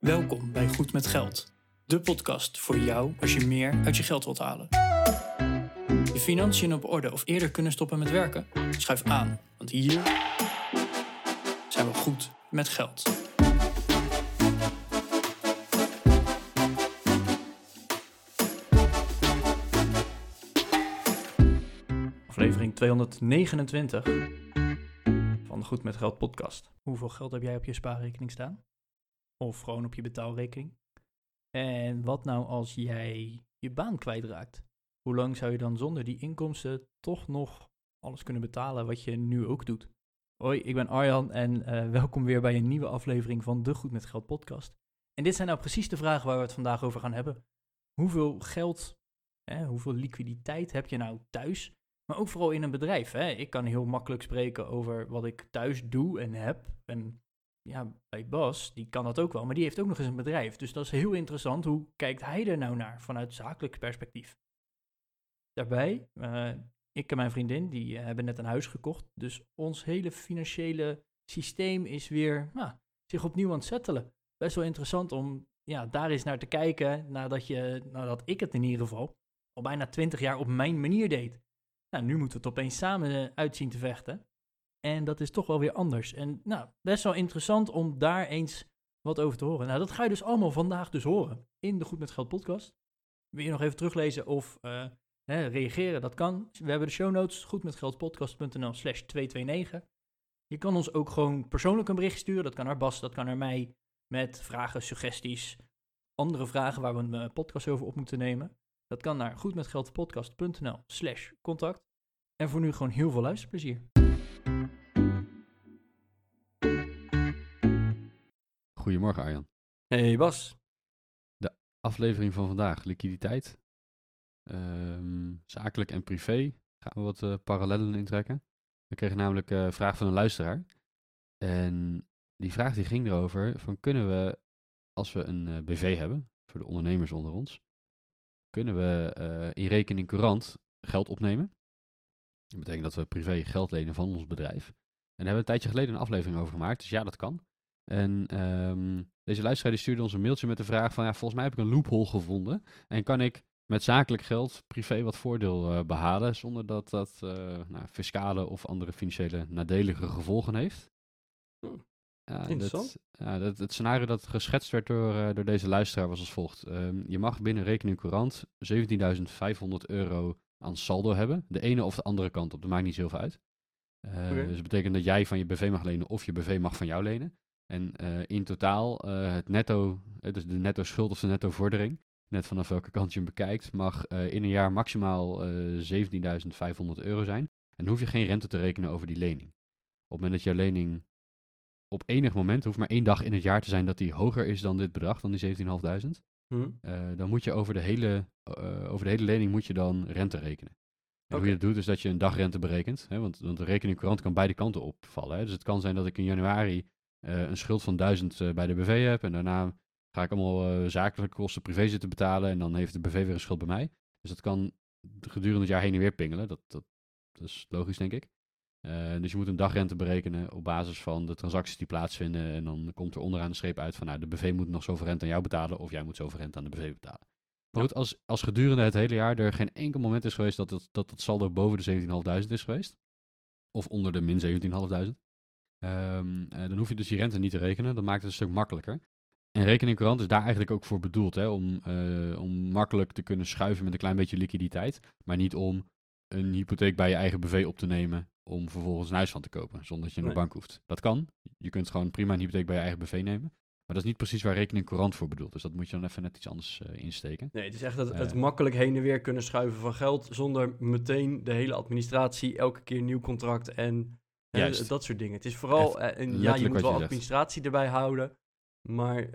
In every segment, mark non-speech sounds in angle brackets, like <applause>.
Welkom bij Goed met Geld, de podcast voor jou als je meer uit je geld wilt halen. Je financiën op orde of eerder kunnen stoppen met werken? Schuif aan, want hier zijn we goed met geld. Aflevering 229 van de Goed met Geld podcast. Hoeveel geld heb jij op je spaarrekening staan? Of gewoon op je betaalrekening? En wat nou als jij je baan kwijtraakt? Hoe lang zou je dan zonder die inkomsten toch nog alles kunnen betalen wat je nu ook doet? Hoi, ik ben Arjan en eh, welkom weer bij een nieuwe aflevering van de Goed met Geld podcast. En dit zijn nou precies de vragen waar we het vandaag over gaan hebben. Hoeveel geld, hè, hoeveel liquiditeit heb je nou thuis? Maar ook vooral in een bedrijf. Hè? Ik kan heel makkelijk spreken over wat ik thuis doe en heb. En ja, bij Bas, die kan dat ook wel, maar die heeft ook nog eens een bedrijf. Dus dat is heel interessant. Hoe kijkt hij er nou naar vanuit zakelijk perspectief? Daarbij, uh, ik en mijn vriendin, die uh, hebben net een huis gekocht. Dus ons hele financiële systeem is weer nou, zich opnieuw aan het settelen. Best wel interessant om ja, daar eens naar te kijken, nadat, je, nadat ik het in ieder geval al bijna twintig jaar op mijn manier deed. Nou, nu moeten we het opeens samen uh, uitzien te vechten. En dat is toch wel weer anders. En nou, best wel interessant om daar eens wat over te horen. Nou, dat ga je dus allemaal vandaag dus horen in de Goed met Geld podcast. Wil je nog even teruglezen of uh, hè, reageren? Dat kan. We hebben de show notes goedmetgeldpodcast.nl slash 229. Je kan ons ook gewoon persoonlijk een bericht sturen. Dat kan naar Bas, dat kan naar mij. Met vragen, suggesties, andere vragen waar we een podcast over op moeten nemen. Dat kan naar goedmetgeldpodcast.nl slash contact. En voor nu gewoon heel veel luisterplezier. Goedemorgen Arjan. Hey Bas. De aflevering van vandaag, liquiditeit. Um, zakelijk en privé. Gaan we wat uh, parallellen intrekken. We kregen namelijk een uh, vraag van een luisteraar. En die vraag die ging erover van kunnen we, als we een uh, BV hebben, voor de ondernemers onder ons, kunnen we in rekening courant geld opnemen. Dat betekent dat we privé geld lenen van ons bedrijf. En daar hebben we een tijdje geleden een aflevering over gemaakt. Dus ja, dat kan. En um, deze luisteraar die stuurde ons een mailtje met de vraag van... Ja, volgens mij heb ik een loophole gevonden. En kan ik met zakelijk geld privé wat voordeel uh, behalen... zonder dat dat uh, nou, fiscale of andere financiële nadelige gevolgen heeft? Ja, Interessant. Dat, ja, dat, het scenario dat geschetst werd door, uh, door deze luisteraar was als volgt. Um, je mag binnen rekening courant 17.500 euro aan saldo hebben. De ene of de andere kant op, dat maakt niet zoveel uit. Uh, okay. Dus dat betekent dat jij van je BV mag lenen of je BV mag van jou lenen. En uh, in totaal uh, het netto, dus de netto schuld of de netto vordering, net vanaf welke kant je hem bekijkt, mag in een jaar maximaal 17.500 euro zijn. En dan hoef je geen rente te rekenen over die lening. Op het moment dat jouw lening op enig moment, hoeft maar één dag in het jaar te zijn dat die hoger is dan dit bedrag, dan die 17.500, Hmm. Uh, dan moet je over de, hele, over de hele lening moet je dan rente rekenen. En okay. hoe je dat doet is dat je een dagrente berekent. Hè, want, want de rekening courant kan beide kanten opvallen. Hè. Dus het kan zijn dat ik in januari een schuld van 1000 bij de BV heb. En daarna ga ik allemaal zakelijke kosten privé zitten betalen. En dan heeft de BV weer een schuld bij mij. Dus dat kan gedurende het jaar heen en weer pingelen. Dat, dat, dat is logisch, denk ik. Uh, dus je moet een dagrente berekenen op basis van de transacties die plaatsvinden. En dan komt er onderaan de streep uit van, nou, de BV moet nog zoveel rente aan jou betalen of jij moet zoveel rente aan de BV betalen. Maar goed, als, als gedurende het hele jaar er geen enkel moment is geweest dat het, dat het saldo boven de 17.500 is geweest, of onder de min 17.500, um, uh, dan hoef je dus die rente niet te rekenen. Dat maakt het een stuk makkelijker. En rekeningcourant is daar eigenlijk ook voor bedoeld, hè, om, uh, om makkelijk te kunnen schuiven met een klein beetje liquiditeit, maar niet om een hypotheek bij je eigen BV op te nemen om vervolgens een huis van te kopen, zonder dat je naar de bank hoeft. Dat kan. Je kunt gewoon prima een hypotheek bij je eigen BV nemen. Maar dat is niet precies waar rekening courant voor bedoelt. Dus dat moet je dan even net iets anders uh, insteken. Nee, het is echt het, het uh, makkelijk heen en weer kunnen schuiven van geld... zonder meteen de hele administratie, elke keer een nieuw contract en uh, dat soort dingen. Het is vooral... en, ja, je moet wel je administratie zegt. erbij houden, maar...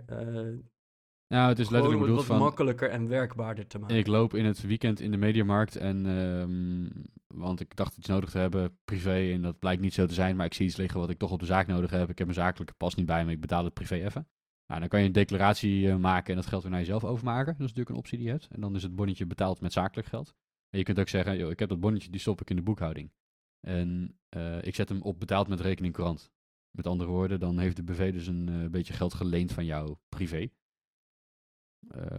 Nou, het is letterlijk bedoeld wat van... makkelijker en werkbaarder te maken. Ik loop in het weekend in de mediamarkt en... Um, want ik dacht iets nodig te hebben, privé, en dat blijkt niet zo te zijn. Maar ik zie iets liggen wat ik toch op de zaak nodig heb. Ik heb mijn zakelijke pas niet bij me, ik betaal het privé even. Nou, dan kan je een declaratie uh, maken en dat geld weer naar jezelf overmaken. Dat is natuurlijk een optie die je hebt. En dan is het bonnetje betaald met zakelijk geld. En je kunt ook zeggen, joh, ik heb dat bonnetje, die stop ik in de boekhouding. En uh, ik zet hem op betaald met rekening courant. Met andere woorden, dan heeft de BV dus een beetje geld geleend van jou privé.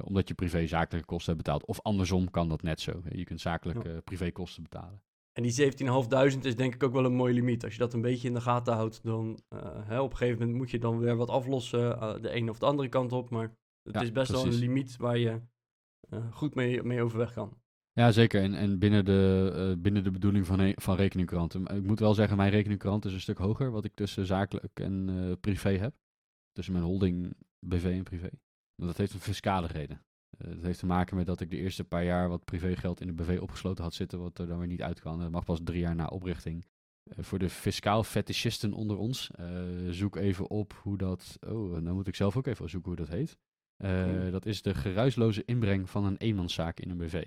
omdat je privé zakelijke kosten hebt betaald. Of andersom kan dat net zo. Je kunt zakelijke privékosten betalen. En die 17.500 is denk ik ook wel een mooie limiet. Als je dat een beetje in de gaten houdt, dan hè, op een gegeven moment moet je dan weer wat aflossen. De ene of de andere kant op. Maar het is best wel een limiet waar je goed mee, mee overweg kan. Ja, zeker. En, en binnen, de, binnen de bedoeling van, van rekeningkranten. Ik moet wel zeggen, mijn rekeningkrant is een stuk hoger. Wat ik tussen zakelijk en privé heb. Tussen mijn holding, BV en privé. Dat heeft een fiscale reden. Uh, dat heeft te maken met dat ik de eerste paar jaar wat privégeld in de BV opgesloten had zitten, wat er dan weer niet uit kan. Dat mag pas drie jaar na oprichting. Voor de fiscaal fetischisten onder ons, zoek even op hoe dat. Oh, dan moet ik zelf ook even zoeken hoe dat heet. Dat is de geruisloze inbreng van een eenmanszaak in een BV.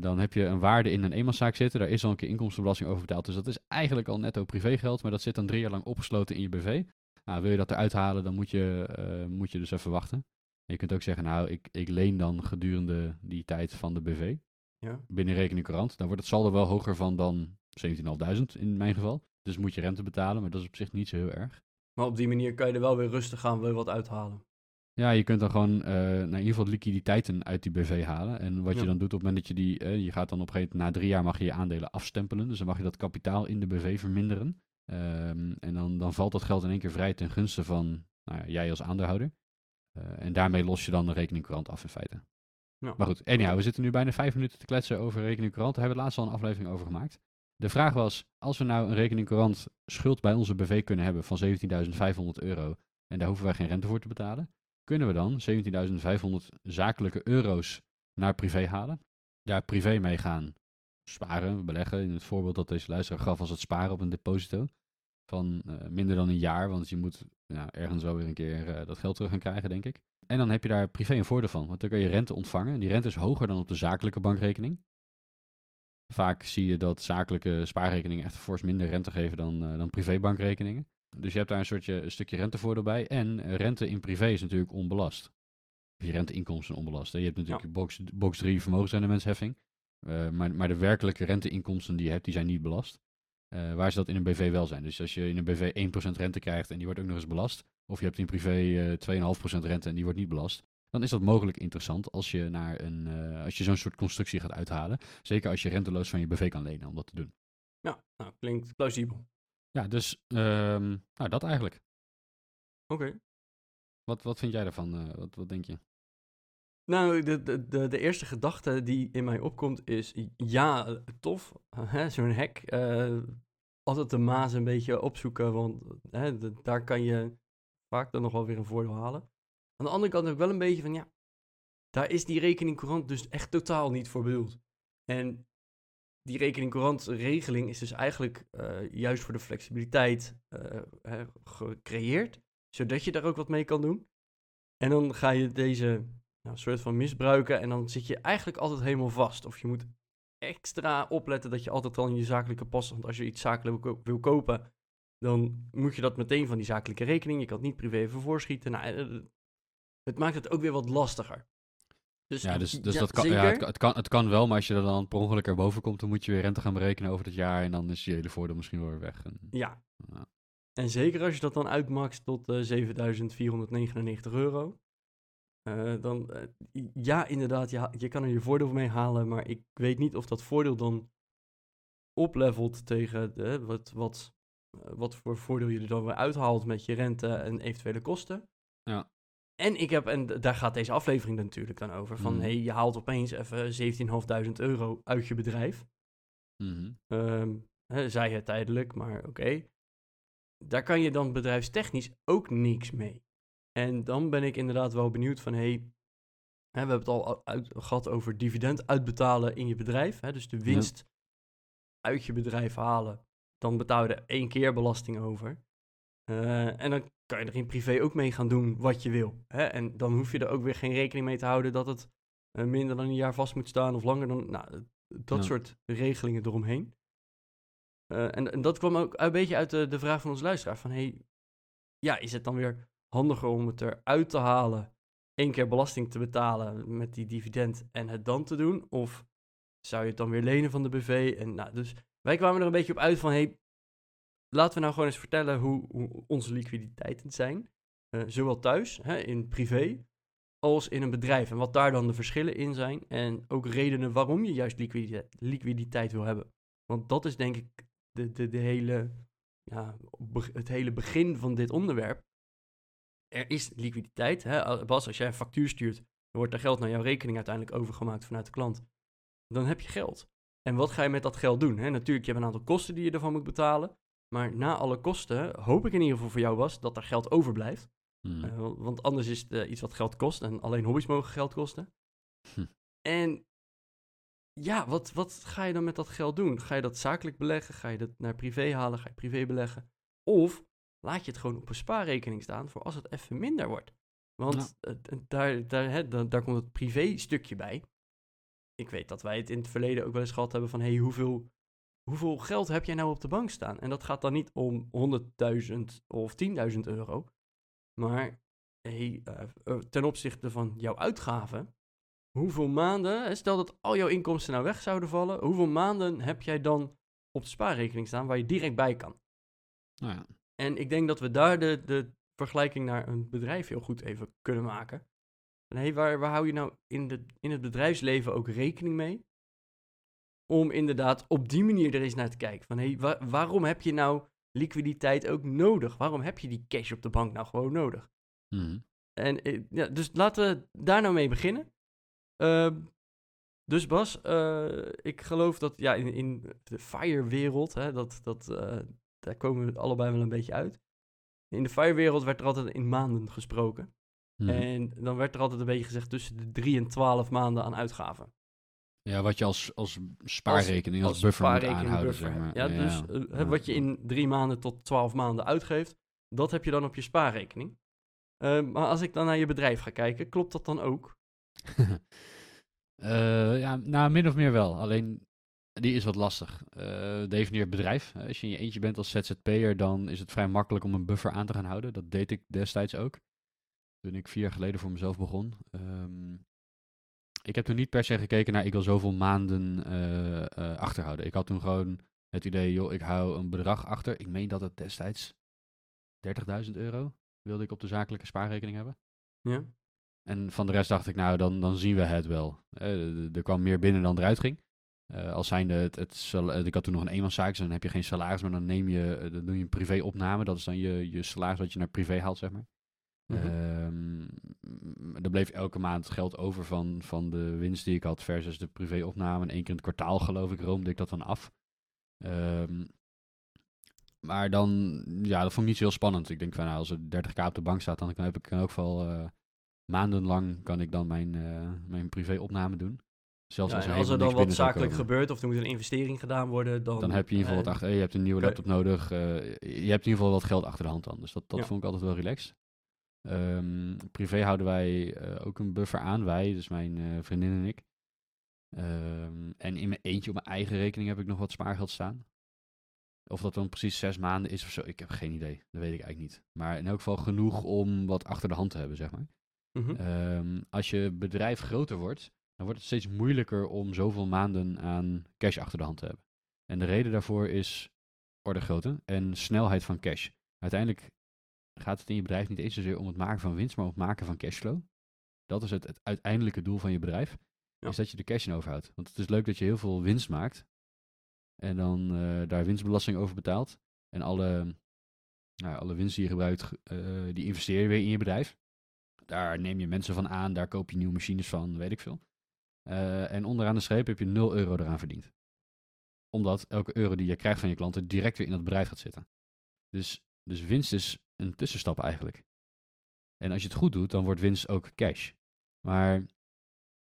Dan heb je een waarde in een eenmanszaak zitten, daar is al een keer inkomstenbelasting over betaald. Dus dat is eigenlijk al netto privégeld, maar dat zit dan drie jaar lang opgesloten in je BV. Nou, wil je dat eruit halen, dan moet je, moet je dus even wachten je kunt ook zeggen, nou, ik, ik leen dan gedurende die tijd van de BV ja. binnen rekening courant. Dan wordt het saldo wel hoger van dan 17.500 in mijn geval. Dus moet je rente betalen, maar dat is op zich niet zo heel erg. Maar op die manier kan je er wel weer rustig gaan weer wat uithalen. Ja, je kunt dan gewoon uh, nou, in ieder geval liquiditeiten uit die BV halen. En wat je dan doet op het moment dat je die, uh, je gaat dan op een gegeven moment, na drie jaar mag je je aandelen afstempelen. Dus dan mag je dat kapitaal in de BV verminderen. Um, en dan, dan valt dat geld in één keer vrij ten gunste van nou, jij als aandeelhouder. Uh, en daarmee los je dan de rekeningcourant af in feite. Ja. Maar goed, anyhow, we zitten nu bijna vijf minuten te kletsen over rekeningcourant. Daar hebben we laatst al een aflevering over gemaakt. De vraag was, als we nou een rekeningcourant schuld bij onze BV kunnen hebben van 17.500 euro en daar hoeven wij geen rente voor te betalen, kunnen we dan 17.500 zakelijke euro's naar privé halen, daar privé mee gaan sparen, beleggen. In het voorbeeld dat deze luisteraar gaf was het sparen op een deposito van uh, minder dan een jaar, want je moet ergens wel weer een keer uh, dat geld terug gaan krijgen, denk ik. En dan heb je daar privé een voordeel van, want dan kun je rente ontvangen. En die rente is hoger dan op de zakelijke bankrekening. Vaak zie je dat zakelijke spaarrekeningen echt fors minder rente geven dan, uh, dan privébankrekeningen. Dus je hebt daar een, soortje, een stukje rentevoordeel bij. En rente in privé is natuurlijk onbelast. Je renteinkomsten onbelast. Hè. Je hebt natuurlijk ja. box, box 3 vermogensrendementsheffing. Uh, maar, maar de werkelijke renteinkomsten die je hebt, die zijn niet belast. Uh, waar ze dat in een BV wel zijn. Dus als je in een BV 1% rente krijgt en die wordt ook nog eens belast, of je hebt in privé uh, 2,5% rente en die wordt niet belast, dan is dat mogelijk interessant als je, naar een, als je zo'n soort constructie gaat uithalen. Zeker als je renteloos van je BV kan lenen om dat te doen. Ja, nou, klinkt plausibel. Ja, dus um, nou, dat eigenlijk. Oké. Wat, wat vind jij daarvan? Uh, wat, wat denk je? Nou, de, de, de, eerste gedachte die in mij opkomt is, ja, tof, zo'n hack. Uh, altijd de maas een beetje opzoeken, want hè, daar kan je vaak dan nog wel weer een voordeel halen. Aan de andere kant heb ik wel een beetje van, ja, daar is die rekening dus echt totaal niet voor bedoeld. En die rekening regeling is dus eigenlijk uh, juist voor de flexibiliteit uh, gecreëerd, zodat je daar ook wat mee kan doen. En dan ga je deze nou, soort van misbruiken. En dan zit je eigenlijk altijd helemaal vast. Of je moet extra opletten dat je altijd al in je zakelijke pas. Want als je iets zakelijk wil, wil kopen, dan moet je dat meteen van die zakelijke rekening. Je kan het niet privé even voorschieten. Nou, eh, het maakt het ook weer wat lastiger. Dus, ja, dus, dus dat kan, ja, het, het, kan, het kan wel, maar als je er dan per ongeluk erboven komt, dan moet je weer rente gaan berekenen over het jaar en dan is je hele voordeel misschien wel weer weg. En, ja. En zeker als je dat dan uitmaxt tot uh, eh, 7.499 euro, uh, dan, uh, ja, inderdaad, je, je kan er je voordeel mee halen, maar ik weet niet of dat voordeel dan oplevelt tegen de, wat, wat, wat voor voordeel je er dan weer uithaalt met je rente en eventuele kosten. Ja. En ik heb, en daar gaat deze aflevering natuurlijk dan over, van mm. hey, je haalt opeens even 17.500 euro uit je bedrijf. Mm um, zij het tijdelijk, maar oké. Okay. Daar kan je dan bedrijfstechnisch ook niks mee. En dan ben ik inderdaad wel benieuwd van, hey, we hebben het al uit, gehad over dividend uitbetalen in je bedrijf. Hè, dus de winst uit je bedrijf halen. Dan betaal je er één keer belasting over. Uh, en dan kan je er in privé ook mee gaan doen wat je wil. Hè? En dan hoef je er ook weer geen rekening mee te houden dat het uh, minder dan een jaar vast moet staan of langer dan. Nou, dat soort regelingen eromheen. Uh, en, en, dat kwam ook een beetje uit de, de vraag van ons luisteraar: van hey, ja, is het dan weer handiger om het eruit te halen, één keer belasting te betalen met die dividend en het dan te doen? Of zou je het dan weer lenen van de BV? En nou, dus wij kwamen er een beetje op uit van, hey, laten we nou gewoon eens vertellen hoe, hoe onze liquiditeiten zijn. Uh, zowel thuis, hè, in privé, als in een bedrijf. En wat daar dan de verschillen in zijn. En ook redenen waarom je juist liquiditeit, wil hebben. Want dat is denk ik de, de, de hele, ja, het hele begin van dit onderwerp. Er is liquiditeit. Hè? Bas, als jij een factuur stuurt, wordt er geld naar jouw rekening uiteindelijk overgemaakt vanuit de klant. Dan heb je geld. En wat ga je met dat geld doen? Hè? Natuurlijk, je hebt een aantal kosten die je ervan moet betalen. Maar na alle kosten hoop ik in ieder geval voor jou was dat er geld overblijft. Hmm. Uh, want anders is het uh, iets wat geld kost. En alleen hobby's mogen geld kosten. Hm. En ja, wat, wat ga je dan met dat geld doen? Ga je dat zakelijk beleggen? Ga je dat naar privé halen? Ga je privé beleggen? Of laat je het gewoon op een spaarrekening staan voor als het even minder wordt? Want daar, daar, hè, daar, daar komt het privé stukje bij. Ik weet dat wij het in het verleden ook wel eens gehad hebben van... hey, hoeveel, hoeveel geld heb jij nou op de bank staan? En dat gaat dan niet om 100.000 of 10.000 euro. Maar hey, uh, ten opzichte van jouw uitgaven hoeveel maanden, stel dat al jouw inkomsten nou weg zouden vallen, hoeveel maanden heb jij dan op de spaarrekening staan waar je direct bij kan? Nou ja. En ik denk dat we daar de, de vergelijking naar een bedrijf heel goed even kunnen maken. En hey, waar, waar hou je nou in, de, in het bedrijfsleven ook rekening mee? Om inderdaad op die manier er eens naar te kijken. Van hey, waarom heb je nou liquiditeit ook nodig? Waarom heb je die cash op de bank nou gewoon nodig? Mm. En eh, ja, dus laten we daar nou mee beginnen. Ehm, dus Bas, uh, ik geloof dat ja, in, in de FIRE-wereld, dat, dat, uh, daar komen we allebei wel een beetje uit. In de FIRE-wereld werd er altijd in maanden gesproken. Mhm. En dan werd er altijd een beetje gezegd tussen de 3 en 12 maanden aan uitgaven. Ja, wat je als, als spaarrekening, als, als, buffer moet aanhouden. Buffer. Zeg maar. Ja, dus uh, wat je in drie maanden tot 12 maanden uitgeeft, dat heb je dan op je spaarrekening. Uh, maar als ik dan naar je bedrijf ga kijken, klopt dat dan ook? Uh, <laughs> ja, nou, min of meer wel. Alleen, die is wat lastig. Uh, definieer bedrijf. Als je in je eentje bent als ZZP'er, dan is het vrij makkelijk om een buffer aan te gaan houden. Dat deed ik destijds ook. Toen ik vier jaar geleden voor mezelf begon. Um, ik heb toen niet per se gekeken naar ik wil zoveel maanden uh, achterhouden. Ik had toen gewoon het idee, joh, ik hou een bedrag achter. Ik meen dat het destijds 30.000 euro wilde ik op de zakelijke spaarrekening hebben. Ja. En van de rest dacht ik, nou, dan, dan zien we het wel. Uh, er kwam meer binnen dan eruit ging. Uh, als zijnde, het, het, het, ik had toen nog een eenmanszaak, dus dan heb je geen salaris, maar dan neem je, eh, dan doe je een privéopname. Dat is dan je, je salaris wat je naar privé haalt, zeg maar. Mm er bleef elke maand geld over van, van de winst die ik had versus de privéopname. En één keer in het kwartaal, geloof ik, roomde ik dat dan af. Um, maar dan, ja, dat vond ik niet zo heel spannend. Ik denk van, nou, als er 30k op de bank staat, dan heb ik ook wel maandenlang kan ik dan mijn, uh, mijn privéopname doen. Zelfs als, er, als er dan wat zakelijk gebeurt of er moet een investering gedaan worden, dan... Dan heb je in ieder geval wat achter... je hebt een nieuwe laptop nodig. Uh, je hebt in ieder geval wat geld achter de hand dan. Dus dat, dat vond ik altijd wel relaxed. Um, privé houden wij uh, ook een buffer aan. Wij, dus mijn vriendin en ik. Um, en in mijn eentje op mijn eigen rekening heb ik nog wat spaargeld staan. Of dat dan precies zes maanden is of zo, ik heb geen idee. Dat weet ik eigenlijk niet. Maar in elk geval genoeg om wat achter de hand te hebben, zeg maar. Mhm. Ehm, als je bedrijf groter wordt, dan wordt het steeds moeilijker om zoveel maanden aan cash achter de hand te hebben. En de reden daarvoor is orde grootte en snelheid van cash. Uiteindelijk gaat het in je bedrijf niet eens zozeer om het maken van winst, maar om het maken van cashflow. Dat is het, het uiteindelijke doel van je bedrijf. Is dat je de cash in overhoudt. Want het is leuk dat je heel veel winst maakt. En dan uh, daar winstbelasting over betaalt. En alle, nou, alle winst die je gebruikt, uh, die investeer je weer in je bedrijf. Daar neem je mensen van aan, daar koop je nieuwe machines van, weet ik veel. Uh, en onderaan de streep heb je 0 euro eraan verdiend. Omdat elke euro die je krijgt van je klanten direct weer in dat bedrijf gaat zitten. Dus, dus winst is een tussenstap eigenlijk. En als je het goed doet, dan wordt winst ook cash. Maar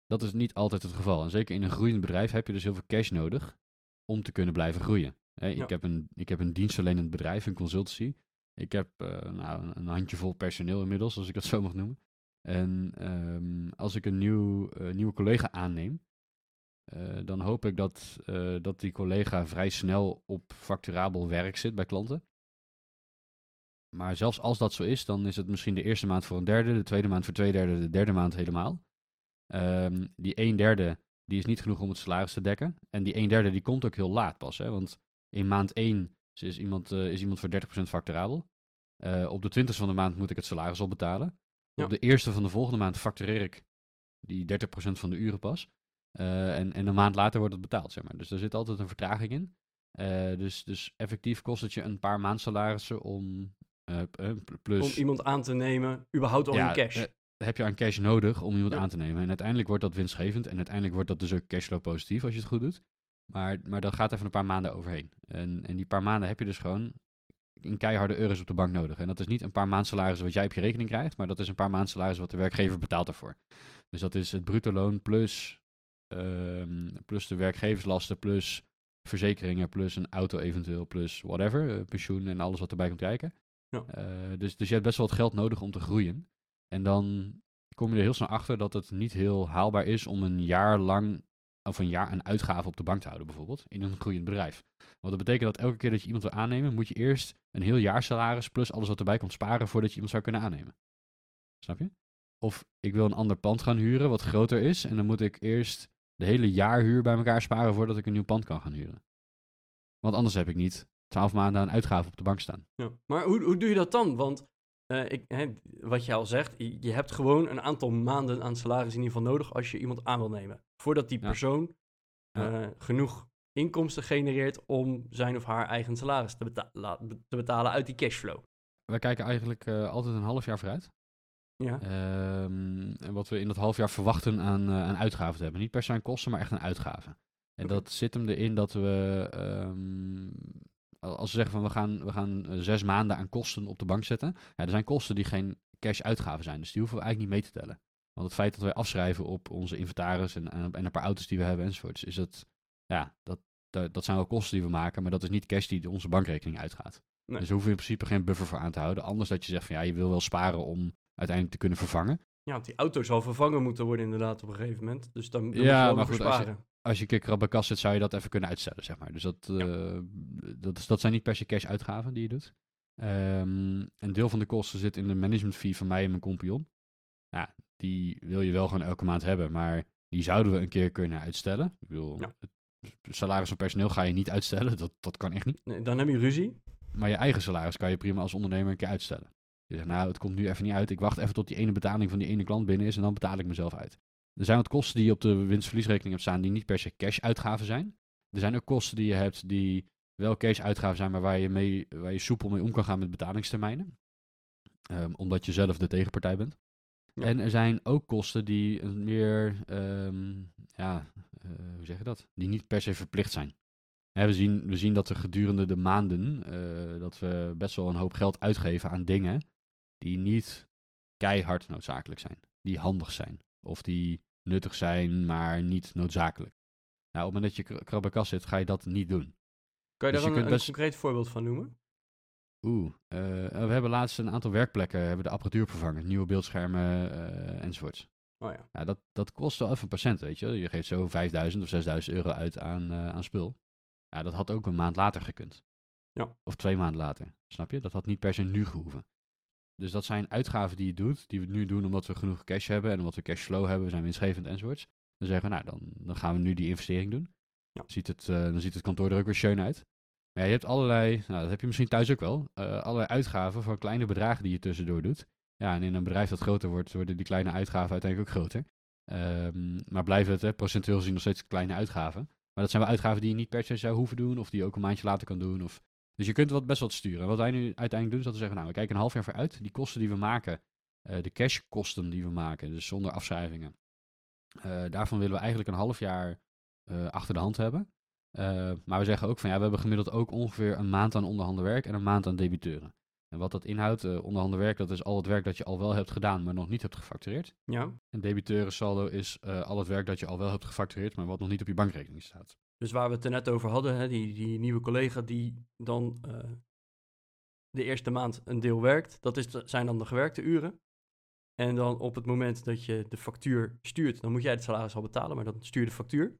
dat is niet altijd het geval. En zeker in een groeiend bedrijf heb je dus heel veel cash nodig om te kunnen blijven groeien. Ik, heb een, ik heb een dienstverlenend bedrijf, een consultancy. Ik heb uh, nou, een handjevol personeel inmiddels, als ik dat zo mag noemen. En um, als ik een nieuw, uh, nieuwe collega aanneem, uh, dan hoop ik dat, dat die collega vrij snel op facturabel werk zit bij klanten. Maar zelfs als dat zo is, dan is het misschien de eerste maand voor een derde, de tweede maand voor twee derde, de derde maand helemaal. Um, die een derde, die is niet genoeg om het salaris te dekken. En die een derde, die komt ook heel laat pas. Hè? Want in maand één Dus is iemand, is iemand voor 30% facturabel. op de 20 van de maand moet ik het salaris al betalen. Op de eerste van de volgende maand factureer ik die 30% van de uren pas. en, en een maand later wordt het betaald, zeg maar. Dus er zit altijd een vertraging in. dus, dus effectief kost het je een paar maandsalarissen om plus... Om iemand aan te nemen, überhaupt al in cash heb je aan cash nodig om iemand aan te nemen. En uiteindelijk wordt dat winstgevend. En uiteindelijk wordt dat dus ook cashflow positief als je het goed doet. Maar, maar dat gaat even een paar maanden overheen. En, en die paar maanden heb je dus gewoon een keiharde euro's op de bank nodig. En dat is niet een paar maand salaris wat jij op je rekening krijgt, maar dat is een paar maand salaris wat de werkgever betaalt ervoor. Dus dat is het bruto loon plus, ehm, plus de werkgeverslasten plus verzekeringen plus een auto eventueel plus whatever, uh, pensioen en alles wat erbij komt kijken. Uh, dus, dus je hebt best wel wat geld nodig om te groeien. En dan kom je er heel snel achter dat het niet heel haalbaar is om een jaar lang of een jaar een uitgave op de bank te houden, bijvoorbeeld, in een groeiend bedrijf. Want dat betekent dat elke keer dat je iemand wil aannemen, moet je eerst een heel jaar salaris plus alles wat erbij komt sparen voordat je iemand zou kunnen aannemen. Snap je? Of ik wil een ander pand gaan huren wat groter is en dan moet ik eerst de hele jaarhuur bij elkaar sparen voordat ik een nieuw pand kan gaan huren. Want anders heb ik niet twaalf maanden aan uitgaven op de bank staan. Ja. Maar hoe, hoe doe je dat dan? Want uh, ik, hè, wat je al zegt, je, hebt gewoon een aantal maanden aan salaris in ieder geval nodig als je iemand aan wil nemen. Voordat die persoon uh, genoeg inkomsten genereert om zijn of haar eigen salaris te, beta te betalen uit die cashflow. Wij kijken eigenlijk uh, altijd een half jaar vooruit. Ja. Um, en wat we in dat half jaar verwachten aan, aan uitgaven te hebben. Niet per se aan kosten, maar echt een uitgave. En okay. dat zit hem erin dat we um, als we zeggen van we gaan, we gaan eh, zes maanden aan kosten op de bank zetten. Ja, er zijn kosten die geen cash uitgaven zijn. Dus die hoeven we eigenlijk niet mee te tellen. Want het feit dat wij afschrijven op onze inventaris en, en een paar auto's die we hebben enzovoorts, is dat, ja, dat, dat, zijn wel kosten die we maken, maar dat is niet cash die onze bankrekening uitgaat. Dus daar hoeven we in principe geen buffer voor aan te houden. Anders dat je zegt van ja, je wil wel sparen om uiteindelijk te kunnen vervangen. Ja, want die auto zal vervangen moeten worden inderdaad op een gegeven moment. Dus dan, dan ja, moet je maar sparen als je een keer krabbe zit, zou je dat even kunnen uitstellen, zeg maar. Dus dat, uh, dat, dat zijn niet per se cash uitgaven die je doet. Um, een deel van de kosten zit in de management fee van mij en mijn compagnon. Ja, die wil je wel gewoon elke maand hebben, maar die zouden we een keer kunnen uitstellen. Ik bedoel, het salaris van personeel ga je niet uitstellen, <laughs> dat, dat kan echt niet. Nee, dan heb je ruzie. Maar je eigen salaris kan je prima als ondernemer een keer uitstellen. Je zegt, nou, het komt nu even niet uit. Ik wacht even tot die ene betaling van die ene klant binnen is en dan betaal ik mezelf uit. Er zijn wat kosten die je op de winstverliesrekening hebt staan die niet per se cash uitgaven zijn. Er zijn ook kosten die je hebt die wel cash uitgaven zijn, maar waar je, mee, waar je soepel mee om kan gaan met betalingstermijnen. Um, omdat je zelf de tegenpartij bent. En er zijn ook kosten die meer, um, ja, uh, hoe zeg je dat? Die niet per se verplicht zijn. we, zien, we zien dat er gedurende de maanden, uh, dat we best wel een hoop geld uitgeven aan dingen die niet keihard noodzakelijk zijn. Die handig zijn. Of die nuttig zijn, maar niet noodzakelijk. Nou, op het moment dat je krabbenkast zit, ga je dat niet doen. Kan je dus daar een, een, concreet voorbeeld van noemen? Oeh, uh, we hebben laatst een aantal werkplekken, hebben de apparatuur vervangen, nieuwe beeldschermen uh, enzovoorts. Oh ja. Nou, dat, dat kost wel even een procent, weet je. Je geeft zo 5000 of 6000 euro uit aan, uh, aan spul. Ja, dat had ook een maand later gekund. Ja. Of twee maanden later, snap je? Dat had niet per se nu gehoeven. Dus dat zijn uitgaven die je doet, die we nu doen omdat we genoeg cash hebben en omdat we cashflow hebben, we zijn winstgevend enzovoorts. Dan zeggen we, nou, dan, dan gaan we nu die investering doen. Ja. Ziet het, uh, dan ziet het kantoor er ook weer schön uit. Maar ja, je hebt allerlei, nou, dat heb je misschien thuis ook wel, uh, allerlei uitgaven voor kleine bedragen die je tussendoor doet. Ja, en in een bedrijf dat groter wordt, worden die kleine uitgaven uiteindelijk ook groter. Um, maar blijven het hè, procentueel gezien nog steeds kleine uitgaven. Maar dat zijn wel uitgaven die je niet per se zou hoeven doen, of die je ook een maandje later kan doen. Of dus je kunt wat best wat sturen. wat wij nu uiteindelijk doen, is dat we zeggen, nou, we kijken een half jaar vooruit. Die kosten die we maken, uh, de cashkosten die we maken, dus zonder afschrijvingen. Uh, daarvan willen we eigenlijk een half jaar uh, achter de hand hebben. maar we zeggen ook van ja, we hebben gemiddeld ook ongeveer een maand aan onderhandenwerk en een maand aan debiteuren. En wat dat inhoudt, uh, onderhandenwerk, dat is al het werk dat je al wel hebt gedaan, maar nog niet hebt gefactureerd. Ja. En debiteuren saldo is al het werk dat je al wel hebt gefactureerd, maar wat nog niet op je bankrekening staat. Dus waar we het er net over hadden, hè, die, die nieuwe collega die dan uh, de eerste maand een deel werkt, dat is, zijn dan de gewerkte uren. En dan op het moment dat je de factuur stuurt, dan moet jij het salaris al betalen, maar dan stuur je de factuur.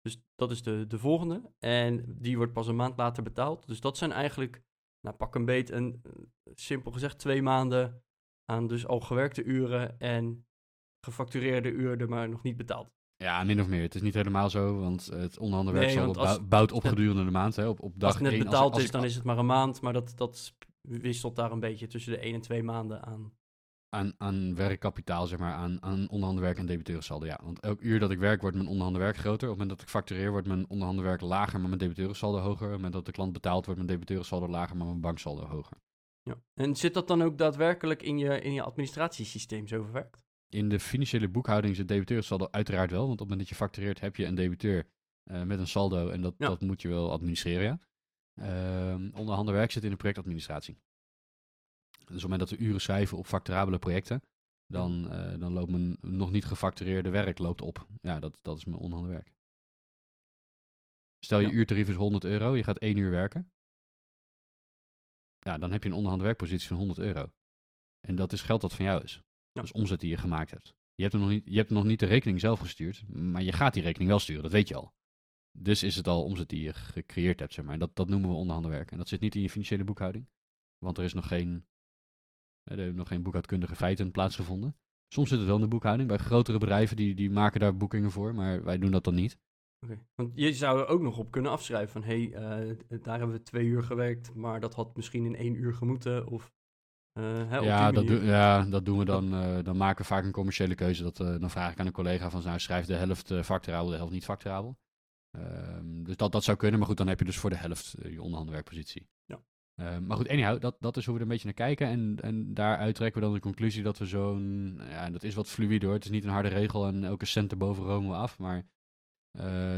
Dus dat is de, de volgende. En die wordt pas een maand later betaald. Dus dat zijn eigenlijk, nou pak een beet, een, simpel gezegd twee maanden aan dus al gewerkte uren en gefactureerde uren, maar nog niet betaald. Ja, min of meer. Het is niet helemaal zo, want het onderhandenwerk nee, bouwt op gedurende de maand. Hè, op, op dag als het net betaald is, dan is het maar een maand. Maar dat, dat wisselt daar een beetje tussen de 1 en 2 maanden aan. Aan, aan werkkapitaal, zeg maar, aan, aan onderhandenwerk en debiteurensaldo, ja. Want elk uur dat ik werk, wordt mijn onderhandenwerk groter. Op het moment dat ik factureer, wordt mijn onderhandenwerk lager, maar mijn debiteurensaldo hoger. Op het moment dat de klant betaalt, wordt mijn debiteurensaldo lager, maar mijn banksaldo hoger. Ja. En zit dat dan ook daadwerkelijk in je, in je administratiesysteem zo verwerkt? In de financiële boekhouding zit debiteurensaldo uiteraard wel. Want op het moment dat je factureert, heb je een debiteur uh, met een saldo. En dat, dat moet je wel administreren, ja. Uh, onderhandenwerk zit in de projectadministratie. Dus op het moment dat we uren schrijven op facturabele projecten, dan, uh, dan loopt mijn nog niet gefactureerde werk loopt op. Ja, dat, dat is mijn onderhandenwerk. Stel je uurtarief is 100 euro, je gaat één uur werken. Ja, dan heb je een onderhandenwerkpositie van 100 euro. En dat is geld dat van jou is. Dat is omzet die je gemaakt hebt. Je hebt, nog niet, je hebt nog niet de rekening zelf gestuurd, maar je gaat die rekening wel sturen, dat weet je al. Dus is het al omzet die je gecreëerd hebt, zeg maar. Dat, dat noemen we onderhandenwerk. En dat zit niet in je financiële boekhouding, want er is nog geen, er hebben nog geen boekhoudkundige feiten plaatsgevonden. Soms zit het wel in de boekhouding. Bij grotere bedrijven, die, die maken daar boekingen voor, maar wij doen dat dan niet. Oké, want je zou er ook nog op kunnen afschrijven van, hé, hey, uh, daar hebben we twee uur gewerkt, maar dat had misschien in één uur gemoeten, of uh, hè, ja, dat ja, dat doen we dan. Uh, dan maken we vaak een commerciële keuze. Dat, dan vraag ik aan een collega van, nou schrijf de helft facturabel, de helft niet facturabel. Ehm, dus dat, dat zou kunnen, maar goed, dan heb je dus voor de helft je onderhandenwerkpositie. Ja. Ehm, maar goed, anyhow, dat, dat is hoe we er een beetje naar kijken. En, en daaruit trekken we dan de conclusie dat we zo'n, ja, dat is wat fluide hoor. Het is niet een harde regel en elke cent erboven romen we af. Maar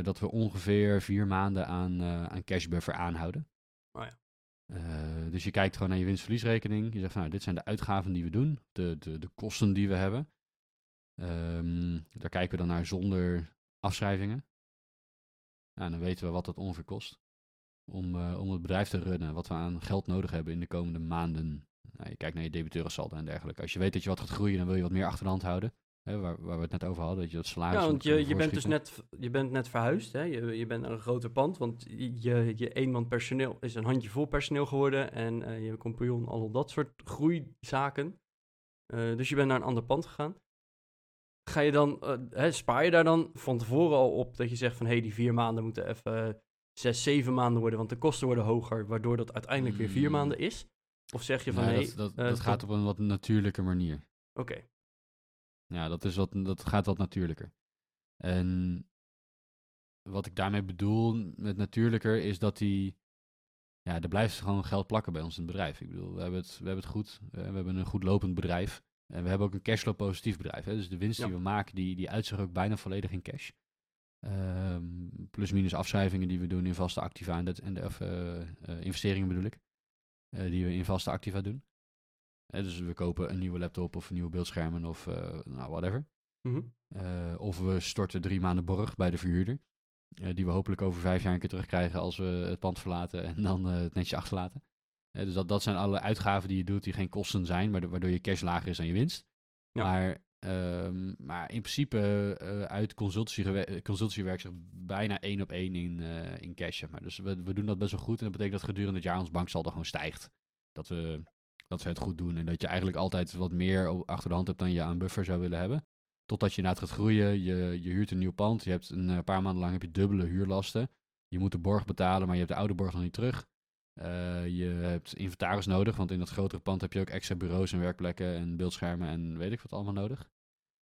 dat we ongeveer vier maanden aan, aan cash buffer aanhouden. Oh ja. Uh, dus je kijkt gewoon naar je winstverliesrekening. Je zegt van nou, dit zijn de uitgaven die we doen, de, de, de kosten die we hebben. Um, daar kijken we dan naar zonder afschrijvingen. Nou, dan weten we wat dat ongeveer kost. Om, uh, om het bedrijf te runnen, wat we aan geld nodig hebben in de komende maanden. Nou, je kijkt naar je debiteurensaldo en dergelijke. Als je weet dat je wat gaat groeien, dan wil je wat meer achter de hand houden. Hè, waar, waar, we het net over hadden, dat je dat salaris... Ja, want je, je bent dus net, je bent net verhuisd, hè? Je, je bent naar een groter pand, want je, je eenman personeel is een handjevol personeel geworden en uh, je compagnon, al dat soort groeizaken. Uh, dus je bent naar een ander pand gegaan. Ga je dan, hè, spaar je daar dan van tevoren al op dat je zegt van, hé, hey, die vier maanden moeten even zes, zeven maanden worden, want de kosten worden hoger, waardoor dat uiteindelijk weer vier hmm. maanden is? Of zeg je van, nee, dat, dat, dat gaat op een wat natuurlijke manier. Oké. Ja, dat, is wat, dat gaat wat natuurlijker. En wat ik daarmee bedoel met natuurlijker is dat die. Ja, er blijft gewoon geld plakken bij ons in het bedrijf. Ik bedoel, we hebben het, we hebben het goed. Uh, we hebben een goed lopend bedrijf. En we hebben ook een cashflow positief bedrijf. Hè? Dus de winst die we maken, die, die uitzicht ook bijna volledig in cash. Um, plus minus afschrijvingen die we doen in vaste activa en, de, en de, of, uh, uh, investeringen bedoel ik. die we in vaste activa doen dus we kopen een nieuwe laptop of een nieuwe beeldschermen of nou, whatever. Mhm. Eh, of we storten drie maanden borg bij de verhuurder. Die we hopelijk over vijf jaar een keer terugkrijgen als we het pand verlaten en dan het netje achterlaten. dus dat, dat zijn alle uitgaven die je doet die geen kosten zijn, maar waardoor je cash lager is dan je winst. Maar, um, maar in principe uit consultiewerk zich bijna één op één in, in cash. maar. Dus we, we doen dat best wel goed en dat betekent dat gedurende het jaar ons banksaldo gewoon stijgt. Dat we dat ze het goed doen. En dat je eigenlijk altijd wat meer achter de hand hebt dan je aan buffer zou willen hebben. Totdat je inderdaad gaat groeien, je, je huurt een nieuw pand, je hebt een eh, paar maanden lang heb je dubbele huurlasten. Je moet de borg betalen, maar je hebt de oude borg nog niet terug. Uh, je hebt inventaris nodig, want in dat grotere pand heb je ook extra bureaus en werkplekken en beeldschermen en weet ik wat allemaal nodig.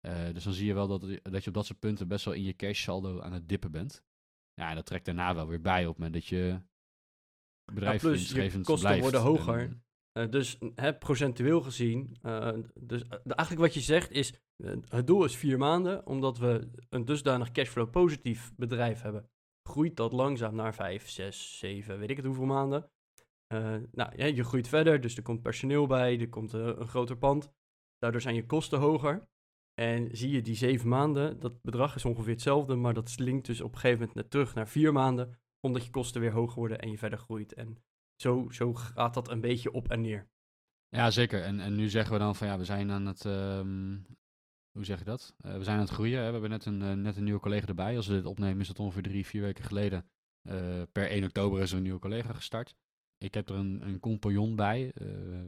Uh, dus dan zie je wel dat, dat je op dat soort punten best wel in je cash saldo aan het dippen bent. Ja, en dat trekt daarna wel weer bij op het moment dat je bedrijf ja, plus, je kosten worden hoger. Uh, dus hè, procentueel gezien, uh, dus uh, eigenlijk wat je zegt is, het doel is vier maanden, omdat we een dusdanig cashflow positief bedrijf hebben. Groeit dat langzaam naar vijf, zes, zeven, weet ik het hoeveel maanden. Nou, ja, je groeit verder, dus er komt personeel bij, er komt een groter pand. Daardoor zijn je kosten hoger. En zie je die zeven maanden, dat bedrag is ongeveer hetzelfde, maar dat slinkt dus op een gegeven moment net terug naar vier maanden, omdat je kosten weer hoger worden en je verder groeit. En zo, zo gaat dat een beetje op en neer. Ja, zeker. En, en nu zeggen we dan van ja, we zijn aan het. Um, hoe zeg je dat? Uh, we zijn aan het groeien. Hè? We hebben net een, net een nieuwe collega erbij. Als we dit opnemen, is het ongeveer drie, vier weken geleden. Per 1 oktober is er een nieuwe collega gestart. Ik heb er een, een compagnon bij.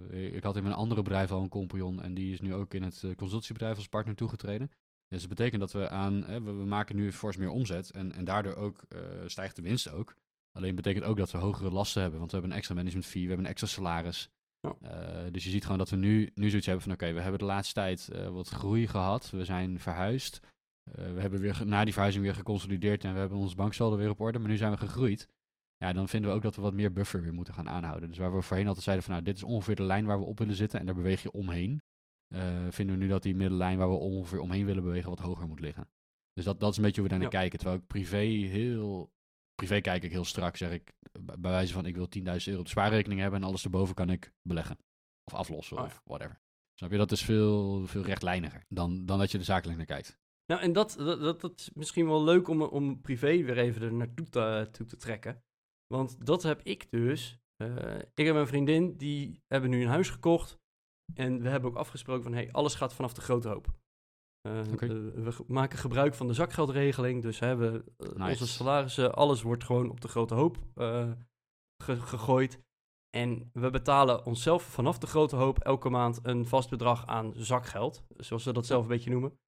ik had in mijn andere bedrijf al een compagnon. En die is nu ook in het consultiebedrijf als partner toegetreden. Dus dat betekent dat we aan, hè, we, maken nu fors meer omzet en, en daardoor ook stijgt de winst ook. Alleen betekent ook dat we hogere lasten hebben, want we hebben een extra management fee, we hebben een extra salaris. dus je ziet gewoon dat we nu, nu zoiets hebben van oké, we hebben de laatste tijd wat groei gehad, we zijn verhuisd. we hebben weer na die verhuizing weer geconsolideerd en we hebben ons banksaldo weer op orde, maar nu zijn we gegroeid ja, dan vinden we ook dat we wat meer buffer weer moeten gaan aanhouden. Dus waar we voorheen altijd zeiden van nou, dit is ongeveer de lijn waar we op willen zitten en daar beweeg je omheen. Uh, vinden we nu dat die middellijn waar we ongeveer omheen willen bewegen wat hoger moet liggen. Dus dat, dat is een beetje hoe we daar naar kijken. Terwijl ik privé heel... Privé kijk ik heel strak, zeg ik, bij wijze van ik wil 10.000 euro op de spaarrekening hebben en alles erboven kan ik beleggen. Of aflossen of whatever. Snap je? Dat is veel, veel rechtlijniger dan, dan dat je er zakelijk naar kijkt. Nou, en dat, dat, dat, dat is misschien wel leuk om, om privé weer even er naartoe te, toe te trekken. Want dat heb ik dus. Uh, ik en mijn vriendin, die hebben nu een huis gekocht. En we hebben ook afgesproken van, hey, alles gaat vanaf de grote hoop. Uh, we maken gebruik van de zakgeldregeling. Dus hebben nice. onze salarissen, alles wordt gewoon op de grote hoop gegooid. En we betalen onszelf vanaf de grote hoop elke maand een vast bedrag aan zakgeld. Zoals we dat zelf een beetje noemen.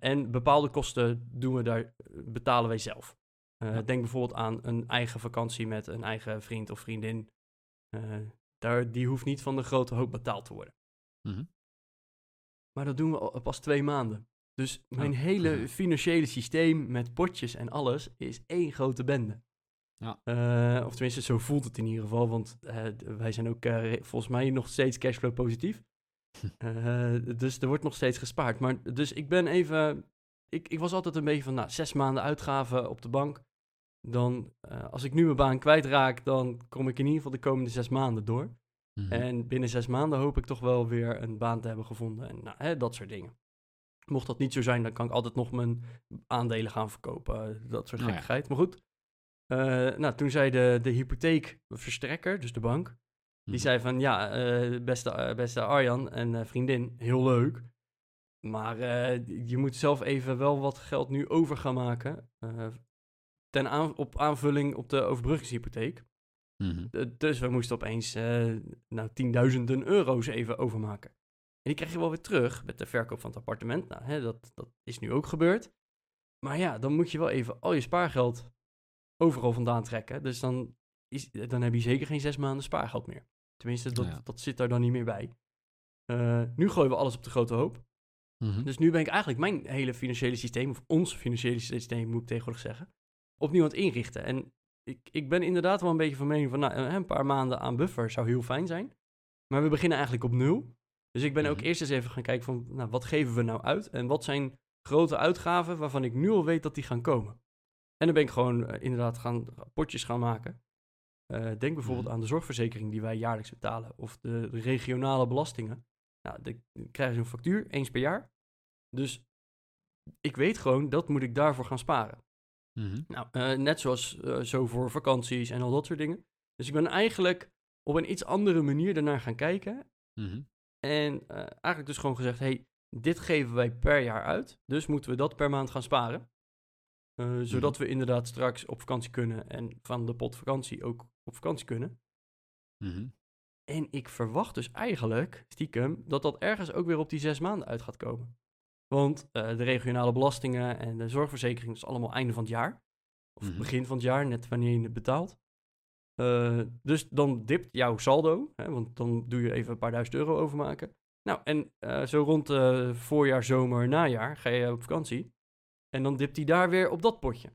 en bepaalde kosten doen we daar, betalen wij zelf. Uh, Denk bijvoorbeeld aan een eigen vakantie met een eigen vriend of vriendin. Uh, daar, die hoeft niet van de grote hoop betaald te worden. Mm -hmm. Maar dat doen we pas twee maanden. Dus mijn oh, hele financiële systeem met potjes en alles is één grote bende. Ja. Uh, of tenminste, zo voelt het in ieder geval. Want wij zijn ook volgens mij nog steeds cashflow positief. dus er wordt nog steeds gespaard. Maar dus ik ben even. Ik, ik was altijd een beetje van nou, zes maanden uitgaven op de bank dan uh, als ik nu mijn baan kwijtraak, dan kom ik in ieder geval de komende zes maanden door. Mhm. En binnen zes maanden hoop ik toch wel weer een baan te hebben gevonden en nou, hè, dat soort dingen. Mocht dat niet zo zijn, dan kan ik altijd nog mijn aandelen gaan verkopen. Eh, dat soort nou gekkigheid. Maar goed, uh, nou, toen zei de, de hypotheekverstrekker, dus de bank, die mhm. zei van ja, beste, beste Arjan en vriendin, heel leuk. Maar je moet zelf even wel wat geld nu over gaan maken ten aan, op aanvulling op de overbruggingshypotheek. Mm dus we moesten opeens uh, nou, tienduizenden euro's even overmaken. En die krijg je wel weer terug met de verkoop van het appartement. Nou, hè, dat, dat is nu ook gebeurd. Maar ja, dan moet je wel even al je spaargeld overal vandaan trekken. Dus dan, is, dan heb je zeker geen zes maanden spaargeld meer. Tenminste, dat, dat zit daar dan niet meer bij. Uh, nu gooien we alles op de grote hoop. Mhm. Dus nu ben ik eigenlijk mijn hele financiële systeem, of ons financiële systeem moet ik tegenwoordig zeggen, opnieuw aan het inrichten. En ik, ik ben inderdaad wel een beetje van mening van, nou, een paar maanden aan buffer zou heel fijn zijn. Maar we beginnen eigenlijk op nul. Dus ik ben ook mhm. eerst eens even gaan kijken van, nou, wat geven we nou uit? En wat zijn grote uitgaven waarvan ik nu al weet dat die gaan komen? En dan ben ik gewoon uh, inderdaad gaan potjes gaan maken. Uh, denk bijvoorbeeld mhm. aan de zorgverzekering die wij jaarlijks betalen. Of de, de regionale belastingen. Nou, de, krijgen ze een factuur, eens per jaar. Dus ik weet gewoon, dat moet ik daarvoor gaan sparen. Mhm. Nou, uh, net zoals uh, zo voor vakanties en al dat soort dingen. Dus ik ben eigenlijk op een iets andere manier ernaar gaan kijken. Mm En uh, eigenlijk dus gewoon gezegd, hey, dit geven wij per jaar uit. Dus moeten we dat per maand gaan sparen. Zodat mhm. we inderdaad straks op vakantie kunnen en van de pot vakantie ook op vakantie kunnen. Mhm. En ik verwacht dus eigenlijk, stiekem, dat dat ergens ook weer op die zes maanden uit gaat komen. Want uh, de regionale belastingen en de zorgverzekering is allemaal einde van het jaar. Of mhm. begin van het jaar, net wanneer je het betaalt. Uh, dus dan dipt jouw saldo, hè, want dan doe je even een paar duizend euro overmaken. Nou, en uh, zo rond voorjaar, zomer, najaar ga je op vakantie. En dan dipt hij daar weer op dat potje.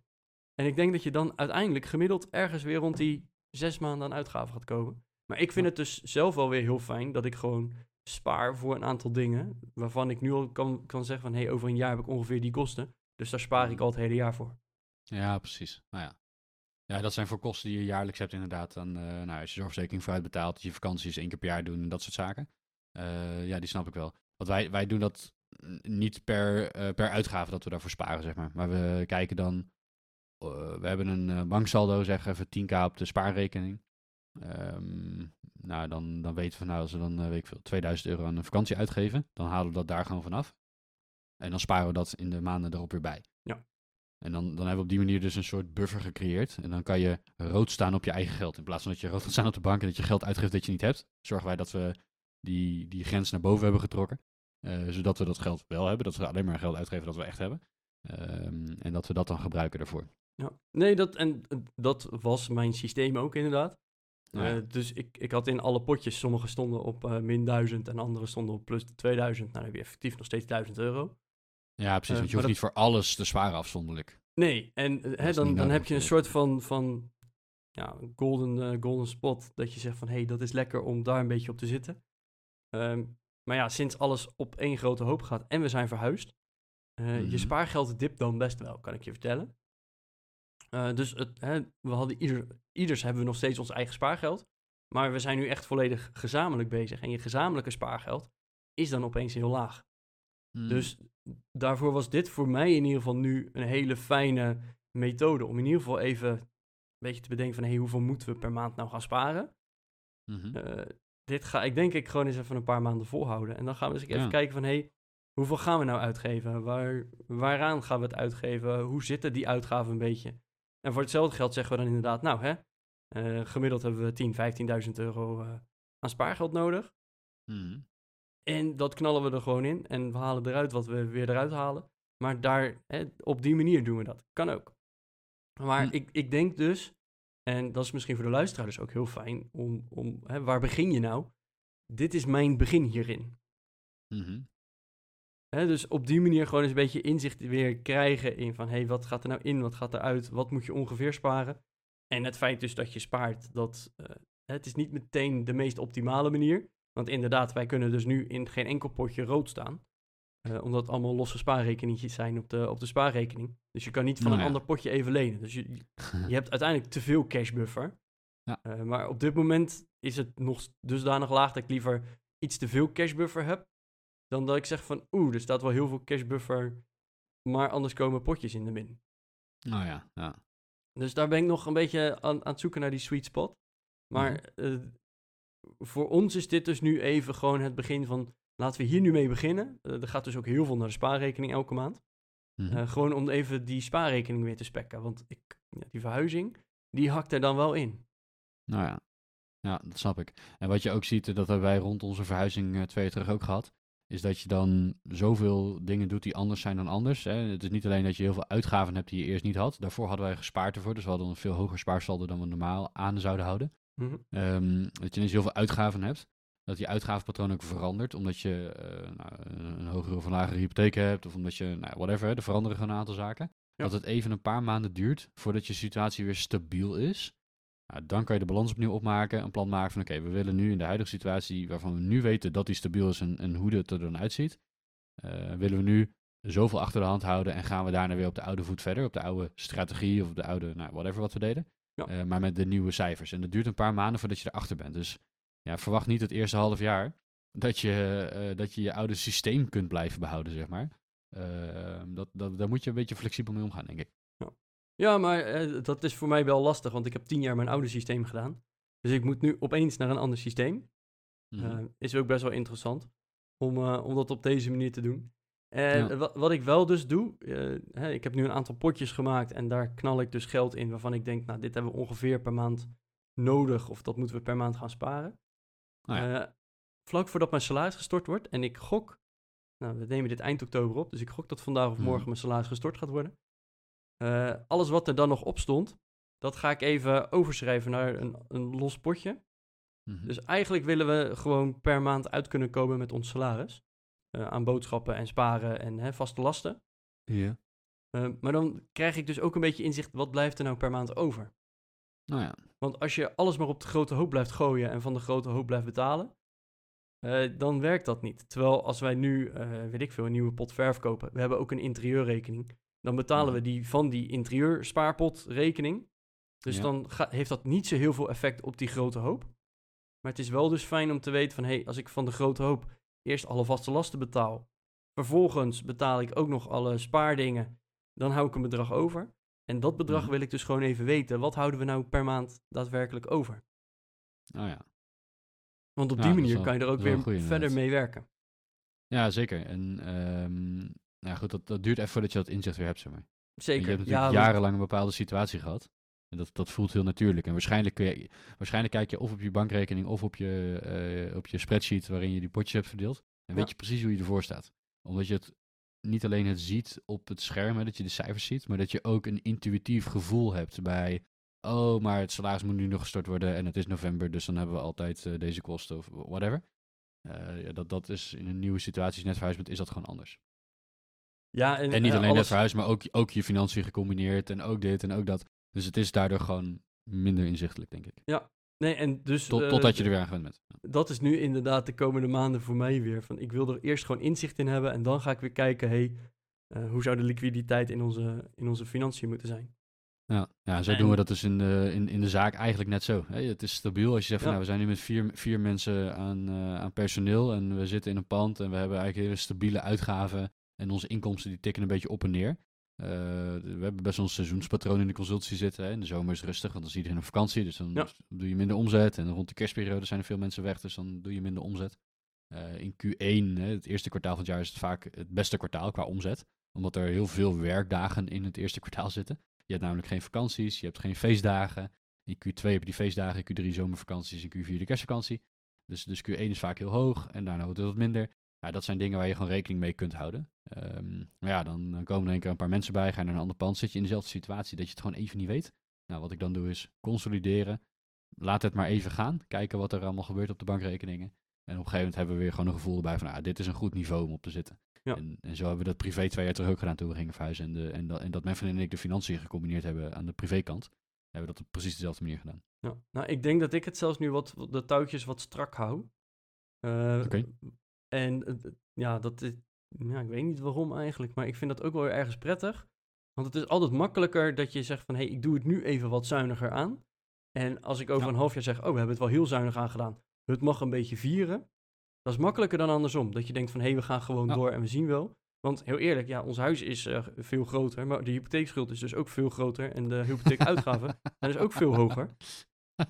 En ik denk dat je dan uiteindelijk gemiddeld ergens weer rond die zes maanden aan uitgaven gaat komen. Maar ik vind het dus zelf wel weer heel fijn dat ik gewoon spaar voor een aantal dingen. Waarvan ik nu al kan, kan zeggen van... hé, hey, over een jaar heb ik ongeveer die kosten. Dus daar spaar ik al het hele jaar voor. Ja, precies. Nou ja. Ja, dat zijn voor kosten die je jaarlijks hebt inderdaad. Dan, uh, nou, als je zorgverzekering vooruit betaalt... je vakanties één keer per jaar doen en dat soort zaken. Uh, ja, die snap ik wel. Want wij, wij doen dat niet per, uh, per uitgave dat we daarvoor sparen, zeg maar. Maar we kijken dan... we hebben een banksaldo, zeg even 10k op de spaarrekening. Um, nou, dan, dan weten we van nou, als we dan, uh, weet ik veel, 2000 euro aan een vakantie uitgeven, dan halen we dat daar gewoon vanaf. En dan sparen we dat in de maanden erop weer bij. Ja. En dan, dan hebben we op die manier dus een soort buffer gecreëerd. En dan kan je rood staan op je eigen geld. In plaats van dat je rood gaat staan op de bank en dat je geld uitgeeft dat je niet hebt, zorgen wij dat we die, die grens naar boven hebben getrokken. zodat we dat geld wel hebben. Dat we alleen maar geld uitgeven dat we echt hebben. Ehm, en dat we dat dan gebruiken daarvoor. Ja, nee, dat, en dat was mijn systeem ook inderdaad. Uh, dus ik, ik had in alle potjes, sommige stonden op uh, min 1000 en andere stonden op plus 2000. Nou, dan heb je effectief nog steeds 1000 euro. Ja, precies. Uh, want je hoeft niet voor alles te sparen afzonderlijk. Nee, en hè, dan, dan heb je een soort van, van ja, golden, golden spot. Dat je zegt van, hé, hey, dat is lekker om daar een beetje op te zitten. Um, maar ja, sinds alles op één grote hoop gaat en we zijn verhuisd. Je mhm. spaargeld dipt dan best wel, kan ik je vertellen. Uh, dus het, hè, we hadden ieder, ieders hebben we nog steeds ons eigen spaargeld. Maar we zijn nu echt volledig gezamenlijk bezig. En je gezamenlijke spaargeld is dan opeens heel laag. Hmm. Dus daarvoor was dit voor mij in ieder geval nu een hele fijne methode. Om in ieder geval even een beetje te bedenken van... Hey, hoeveel moeten we per maand nou gaan sparen? Mm dit ga ik denk ik gewoon eens even een paar maanden volhouden. En dan gaan we eens even kijken van... Hey, hoeveel gaan we nou uitgeven? Waar, waaraan gaan we het uitgeven? Hoe zitten die uitgaven een beetje? En voor hetzelfde geld zeggen we dan inderdaad, nou hè, uh, gemiddeld hebben we 10, 15.000 euro uh, aan spaargeld nodig. Hmm. En dat knallen we er gewoon in en we halen eruit wat we weer eruit halen. Maar daar, hè, op die manier doen we dat. Kan ook. Maar hmm. ik, ik denk dus, en dat is misschien voor de luisteraars ook heel fijn, om, om hè, waar begin je nou? Dit is mijn begin hierin. Mm dus op die manier gewoon eens een beetje inzicht weer krijgen in van... hé, hey, wat gaat er nou in, wat gaat er uit, wat moet je ongeveer sparen? En het feit dus dat je spaart, dat... Uh, het is niet meteen de meest optimale manier. Want inderdaad, wij kunnen dus nu in geen enkel potje rood staan. Uh, omdat het allemaal losse spaarrekeningjes zijn op de, op de spaarrekening. Dus je kan niet van nou een ander potje even lenen. Dus je, je <laughs> hebt uiteindelijk te veel cashbuffer. Ja. Uh, maar op dit moment is het nog dusdanig laag dat ik liever iets te veel cashbuffer heb dan dat ik zeg van, oeh, er staat wel heel veel cash buffer, maar anders komen potjes in de min. Nou ja, ja. Dus daar ben ik nog een beetje aan, aan het zoeken naar die sweet spot. Maar mhm. eh, voor ons is dit dus nu even gewoon het begin van, laten we hier nu mee beginnen. Uh, er gaat dus ook heel veel naar de spaarrekening elke maand. Mhm. Eh, gewoon om even die spaarrekening weer te spekken. Want ik, ja, die verhuizing, die hakt er dan wel in. Nou ja, ja, dat snap ik. En wat je ook ziet, dat hebben wij rond onze verhuizing twee jaar terug ook gehad is dat je dan zoveel dingen doet die anders zijn dan anders. Hè. Het is niet alleen dat je heel veel uitgaven hebt die je eerst niet had. Daarvoor hadden wij gespaard ervoor, dus we hadden een veel hoger spaarsaldo dan we normaal aan zouden houden. Mhm. Ehm, dat je ineens heel veel uitgaven hebt. Dat je uitgavenpatroon ook verandert, omdat je uh, nou, een hogere of een lagere hypotheek hebt, of omdat je, nou, whatever, er veranderen gewoon een aantal zaken. Dat het even een paar maanden duurt voordat je situatie weer stabiel is. Nou, dan kan je de balans opnieuw opmaken, een plan maken van oké, we willen nu in de huidige situatie waarvan we nu weten dat die stabiel is en, en hoe het er dan uitziet, uh, willen we nu zoveel achter de hand houden en gaan we daarna weer op de oude voet verder, op de oude strategie of op de oude, nou, whatever wat we deden. Ja. Uh, maar met de nieuwe cijfers. En dat duurt een paar maanden voordat je erachter bent. Dus ja, verwacht niet het eerste half jaar dat je, uh, dat je je oude systeem kunt blijven behouden, zeg maar. dat, dat, daar moet je een beetje flexibel mee omgaan, denk ik. Ja, maar eh, dat is voor mij wel lastig, want ik heb tien jaar mijn oude systeem gedaan. Dus ik moet nu opeens naar een ander systeem. Mm is ook best wel interessant om, uh, om dat op deze manier te doen. En wat, wat, ik wel dus doe, hè, ik heb nu een aantal potjes gemaakt en daar knal ik dus geld in waarvan ik denk, nou, dit hebben we ongeveer per maand nodig of dat moeten we per maand gaan sparen. Ja. vlak voordat mijn salaris gestort wordt en ik gok, nou, we nemen dit eind oktober op, dus ik gok dat vandaag of mhm. morgen mijn salaris gestort gaat worden. Uh, alles wat er dan nog op stond, dat ga ik even overschrijven naar een, een los potje. Mhm. Dus eigenlijk willen we gewoon per maand uit kunnen komen met ons salaris. Uh, aan boodschappen en sparen en hè, vaste lasten. Ja. Uh, maar dan krijg ik dus ook een beetje inzicht, wat blijft er nou per maand over? Nou ja. Want als je alles maar op de grote hoop blijft gooien en van de grote hoop blijft betalen, dan werkt dat niet. Terwijl als wij nu, weet ik veel, een nieuwe pot verf kopen, we hebben ook een interieurrekening. Dan betalen we die van die interieurspaarpotrekening. Dus dan heeft dat niet zo heel veel effect op die grote hoop. Maar het is wel dus fijn om te weten van... hé, hey, als ik van de grote hoop eerst alle vaste lasten betaal... vervolgens betaal ik ook nog alle spaardingen... dan hou ik een bedrag over. En dat bedrag mhm. wil ik dus gewoon even weten. Wat houden we nou per maand daadwerkelijk over? Oh ja. Want op die manier kan je er ook weer verder mee werken. Ja, zeker. En um, nou goed, dat, dat duurt even voordat je dat inzicht weer hebt, zeg maar. Zeker. je hebt natuurlijk jarenlang een bepaalde situatie gehad. En dat, dat voelt heel natuurlijk. En waarschijnlijk, kun je, waarschijnlijk kijk je of op je bankrekening of op je, uh, op je spreadsheet waarin je die potjes hebt verdeeld. En weet je precies hoe je ervoor staat. Omdat je het niet alleen het ziet op het scherm, dat je de cijfers ziet, maar dat je ook een intuïtief gevoel hebt bij, oh, maar het salaris moet nu nog gestort worden en het is november, dus dan hebben we altijd uh, deze kosten of whatever. Uh, ja, dat, dat is in een nieuwe situatie, net verhuisd bent, is dat gewoon anders. Ja, en, en niet alleen net verhuisd, maar ook, ook je financiën gecombineerd en ook dit en ook dat. Dus het is daardoor gewoon minder inzichtelijk, denk ik. Ja, nee, en dus... Tot, totdat je er weer aan gewend bent. Dat is nu inderdaad de komende maanden voor mij weer. Van, ik wil er eerst gewoon inzicht in hebben en dan ga ik weer kijken, hey, uh, hoe zou de liquiditeit in onze, in onze financiën moeten zijn? Ja, ja zo doen we dat dus in de, in, in de zaak eigenlijk net zo. Het is stabiel als je zegt, van, nou, we zijn nu met vier, vier mensen aan, uh, aan personeel en we zitten in een pand en we hebben eigenlijk hele stabiele uitgaven en onze inkomsten die tikken een beetje op en neer. Uh, we hebben best wel een seizoenspatroon in de consultie zitten. Hè. In de zomer is het rustig, want dan je iedereen op vakantie. Dus dan doe je minder omzet. En rond de kerstperiode zijn er veel mensen weg, dus dan doe je minder omzet. Uh, in Q1, hè, het eerste kwartaal van het jaar, is het vaak het beste kwartaal qua omzet. Omdat er heel veel werkdagen in het eerste kwartaal zitten. Je hebt namelijk geen vakanties, je hebt geen feestdagen. In Q2 heb je die feestdagen, in Q3 zomervakanties, in Q4 de kerstvakantie. Dus, dus Q1 is vaak heel hoog en daarna wordt het wat minder. Ja, dat zijn dingen waar je gewoon rekening mee kunt houden. Um, maar ja, dan, dan, komen er een keer een paar mensen bij, ga je naar een ander pand, zit je in dezelfde situatie dat je het gewoon even niet weet. Nou, wat ik dan doe is consolideren, laat het maar even gaan, kijken wat er allemaal gebeurt op de bankrekeningen. En op een gegeven moment hebben we weer gewoon een gevoel erbij van, ah, dit is een goed niveau om op te zitten. Ja. En, en, zo hebben we dat privé twee jaar terug ook gedaan toen we gingen verhuizen. En, de, en, dat, en dat mijn vriendin en ik de financiën gecombineerd hebben aan de privékant, hebben we dat op precies dezelfde manier gedaan. Ja. Nou, ik denk dat ik het zelfs nu wat, de touwtjes wat strak hou. Uh, Oké. En ja, dat is, ja, ik weet niet waarom eigenlijk, maar ik vind dat ook wel ergens prettig. Want het is altijd makkelijker dat je zegt van, hé, hey, ik doe het nu even wat zuiniger aan. En als ik over een half jaar zeg, oh, we hebben het wel heel zuinig aangedaan, het mag een beetje vieren. Dat is makkelijker dan andersom. Dat je denkt van, hé, hey, we gaan gewoon door en we zien wel. Want heel eerlijk, ja, ons huis is uh, veel groter, maar de hypotheekschuld is dus ook veel groter. En de hypotheekuitgaven <laughs> zijn dus ook veel hoger.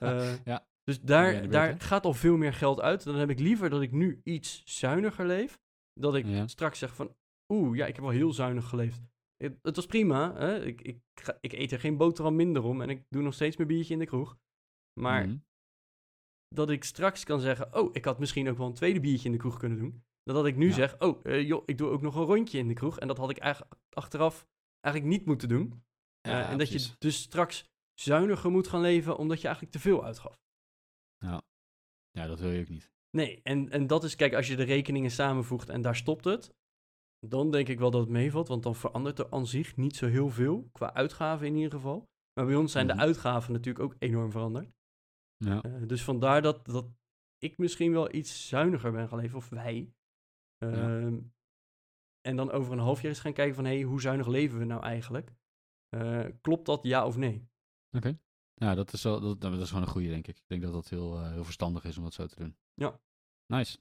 Uh, ja. Dus daar, daar gaat al veel meer geld uit. Dan heb ik liever dat ik nu iets zuiniger leef. Dat ik straks zeg van, oeh, ja, ik heb wel heel zuinig geleefd. Het, het was prima. Hè? Ik, ik, ik eet er geen boterham minder om en ik doe nog steeds mijn biertje in de kroeg. Maar mhm. dat ik straks kan zeggen, oh, ik had misschien ook wel een tweede biertje in de kroeg kunnen doen. Dan dat ik nu zeg, oh, uh, joh, ik doe ook nog een rondje in de kroeg. En dat had ik eigenlijk achteraf eigenlijk niet moeten doen. Uh, en dat je dus straks zuiniger moet gaan leven, omdat je eigenlijk te veel uitgaf. Ja, ja dat wil je ook niet. Nee, en, en dat is, kijk, als je de rekeningen samenvoegt en daar stopt het, dan denk ik wel dat het meevalt, want dan verandert er aan zich niet zo heel veel, qua uitgaven in ieder geval. Maar bij ons zijn de mhm. uitgaven natuurlijk ook enorm veranderd. Ja. Uh, dus vandaar dat, dat ik misschien wel iets zuiniger ben gaan leven, of wij. Uh, En dan over een half jaar eens gaan kijken van, hé, hey, hoe zuinig leven we nou eigenlijk? Uh, klopt dat ja of nee? Oké. Ja, dat is, wel, dat, dat is gewoon een goede, denk ik. Ik denk dat dat heel, uh, heel verstandig is om dat zo te doen. Ja. Nice.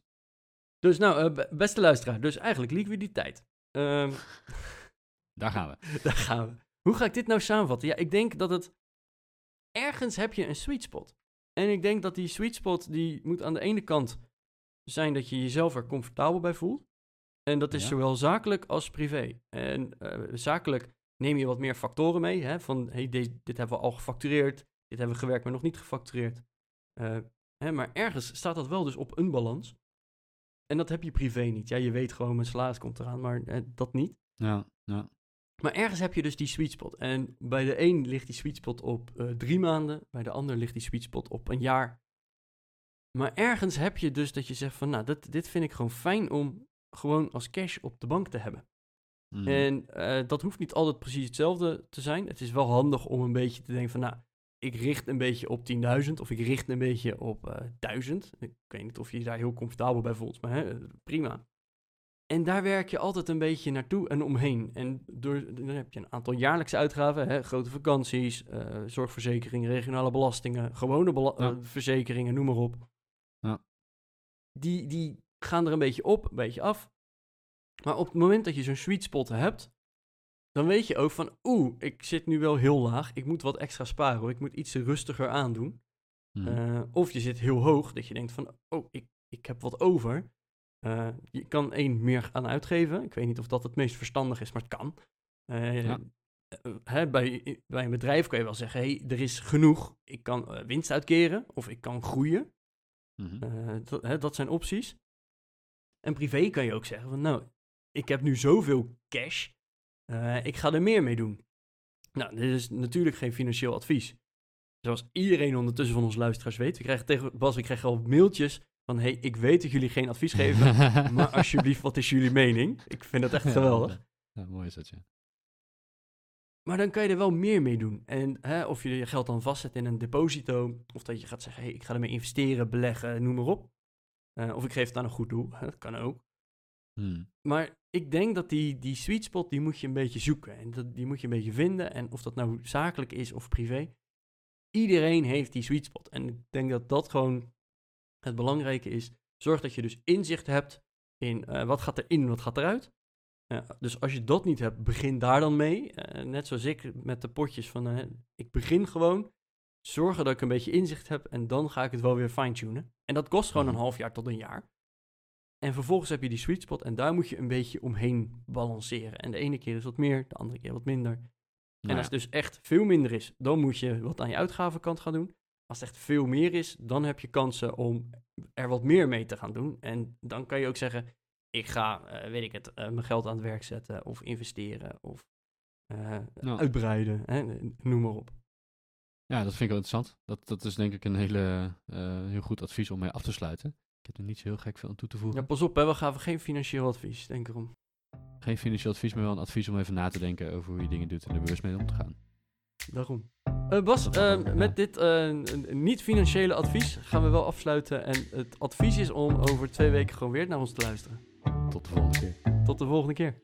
Dus nou, uh, beste luisteraar, dus eigenlijk liquiditeit. Um, <laughs> Daar gaan we. <laughs> Daar gaan we. Hoe ga ik dit nou samenvatten? Ja, ik denk dat het... Ergens heb je een sweet spot. En ik denk dat die sweet spot, die moet aan de ene kant zijn dat je jezelf er comfortabel bij voelt. En dat is zowel zakelijk als privé. En uh, zakelijk neem je wat meer factoren mee. Hè, van hey, dit, dit hebben we al gefactureerd, dit hebben we gewerkt, maar nog niet gefactureerd. Uh, hè, maar ergens staat dat wel dus op een balans. En dat heb je privé niet. Ja, je weet gewoon, mijn salaris komt eraan, maar eh, dat niet. Ja, ja. Maar ergens heb je dus die sweet spot. En bij de een ligt die sweet spot op uh, drie maanden, bij de ander ligt die sweet spot op een jaar. Maar ergens heb je dus dat je zegt van, nou, dit, dit vind ik gewoon fijn om gewoon als cash op de bank te hebben. Mhm. En uh, dat hoeft niet altijd precies hetzelfde te zijn. Het is wel handig om een beetje te denken van, nou, ik richt een beetje op 10.000 of ik richt een beetje op uh, eh, 1000. Ik weet niet of je daar heel comfortabel bij voelt, maar hè, prima. En daar werk je altijd een beetje naartoe en omheen. En door, dan heb je een aantal jaarlijkse uitgaven, hè, grote vakanties, uh, zorgverzekeringen, regionale belastingen, gewone bela verzekeringen, noem maar op. Ja. Die, die gaan er een beetje op, een beetje af. Maar op het moment dat je zo'n sweet spot hebt, dan weet je ook van, oeh, ik zit nu wel heel laag, ik moet wat extra sparen, ik moet iets rustiger aandoen. Uh, of je zit heel hoog, dat je denkt van, oh, ik, ik heb wat over. Uh, je kan één meer aan uitgeven. Ik weet niet of dat het meest verstandig is, maar het kan. Uh, ja. Hè, bij, bij een bedrijf kan je wel zeggen, hey, er is genoeg. Ik kan winst uitkeren of ik kan groeien. Mm dat, hè, dat zijn opties. En privé kan je ook zeggen van, nou, ik heb nu zoveel cash, uh, ik ga er meer mee doen. Nou, dit is natuurlijk geen financieel advies. Zoals iedereen ondertussen van ons luisteraars weet. We krijgen tegen Bas, we krijgen al mailtjes van, hey, ik weet dat jullie geen advies geven, <laughs> maar alsjeblieft, wat is jullie mening? Ik vind dat echt geweldig. Ja, mooi is dat, ja. Maar dan kan je er wel meer mee doen. En hè, of je je geld dan vastzet in een deposito, of dat je gaat zeggen, hey, ik ga ermee investeren, beleggen, noem maar op. Uh, of ik geef het aan een goed doel, dat kan ook. Hmm. Maar ik denk dat die, die sweet spot, die moet je een beetje zoeken. En dat, die moet je een beetje vinden. En of dat nou zakelijk is of privé. Iedereen heeft die sweet spot. En ik denk dat dat gewoon het belangrijke is. Zorg dat je dus inzicht hebt in uh, wat gaat erin, wat gaat eruit. Uh, dus als je dat niet hebt, begin daar dan mee. Uh, net zoals ik met de potjes van, ik begin gewoon. Zorgen dat ik een beetje inzicht heb en dan ga ik het wel weer fine-tunen. En dat kost gewoon een mhm. half jaar tot een jaar. En vervolgens heb je die sweet spot en daar moet je een beetje omheen balanceren. En de ene keer is wat meer, de andere keer wat minder. En als het dus echt veel minder is, dan moet je wat aan je uitgavenkant gaan doen. Als het echt veel meer is, dan heb je kansen om er wat meer mee te gaan doen. En dan kan je ook zeggen, ik ga, uh, weet ik het, uh, mijn geld aan het werk zetten of investeren of uh, uitbreiden, hè, noem maar op. Ja, dat vind ik wel interessant. Dat, dat is denk ik een hele, heel goed advies om mee af te sluiten. Ik heb er niet zo heel gek veel aan toe te voegen. Ja, pas op, hè, we gaven geen financieel advies, denk erom. Geen financieel advies, maar wel een advies om even na te denken over hoe je dingen doet en er bewust mee om te gaan. Daarom. Uh, Bas, uh, met dit uh, niet-financiële advies gaan we wel afsluiten. En het advies is om over twee weken gewoon weer naar ons te luisteren. Tot de volgende keer. Tot de volgende keer.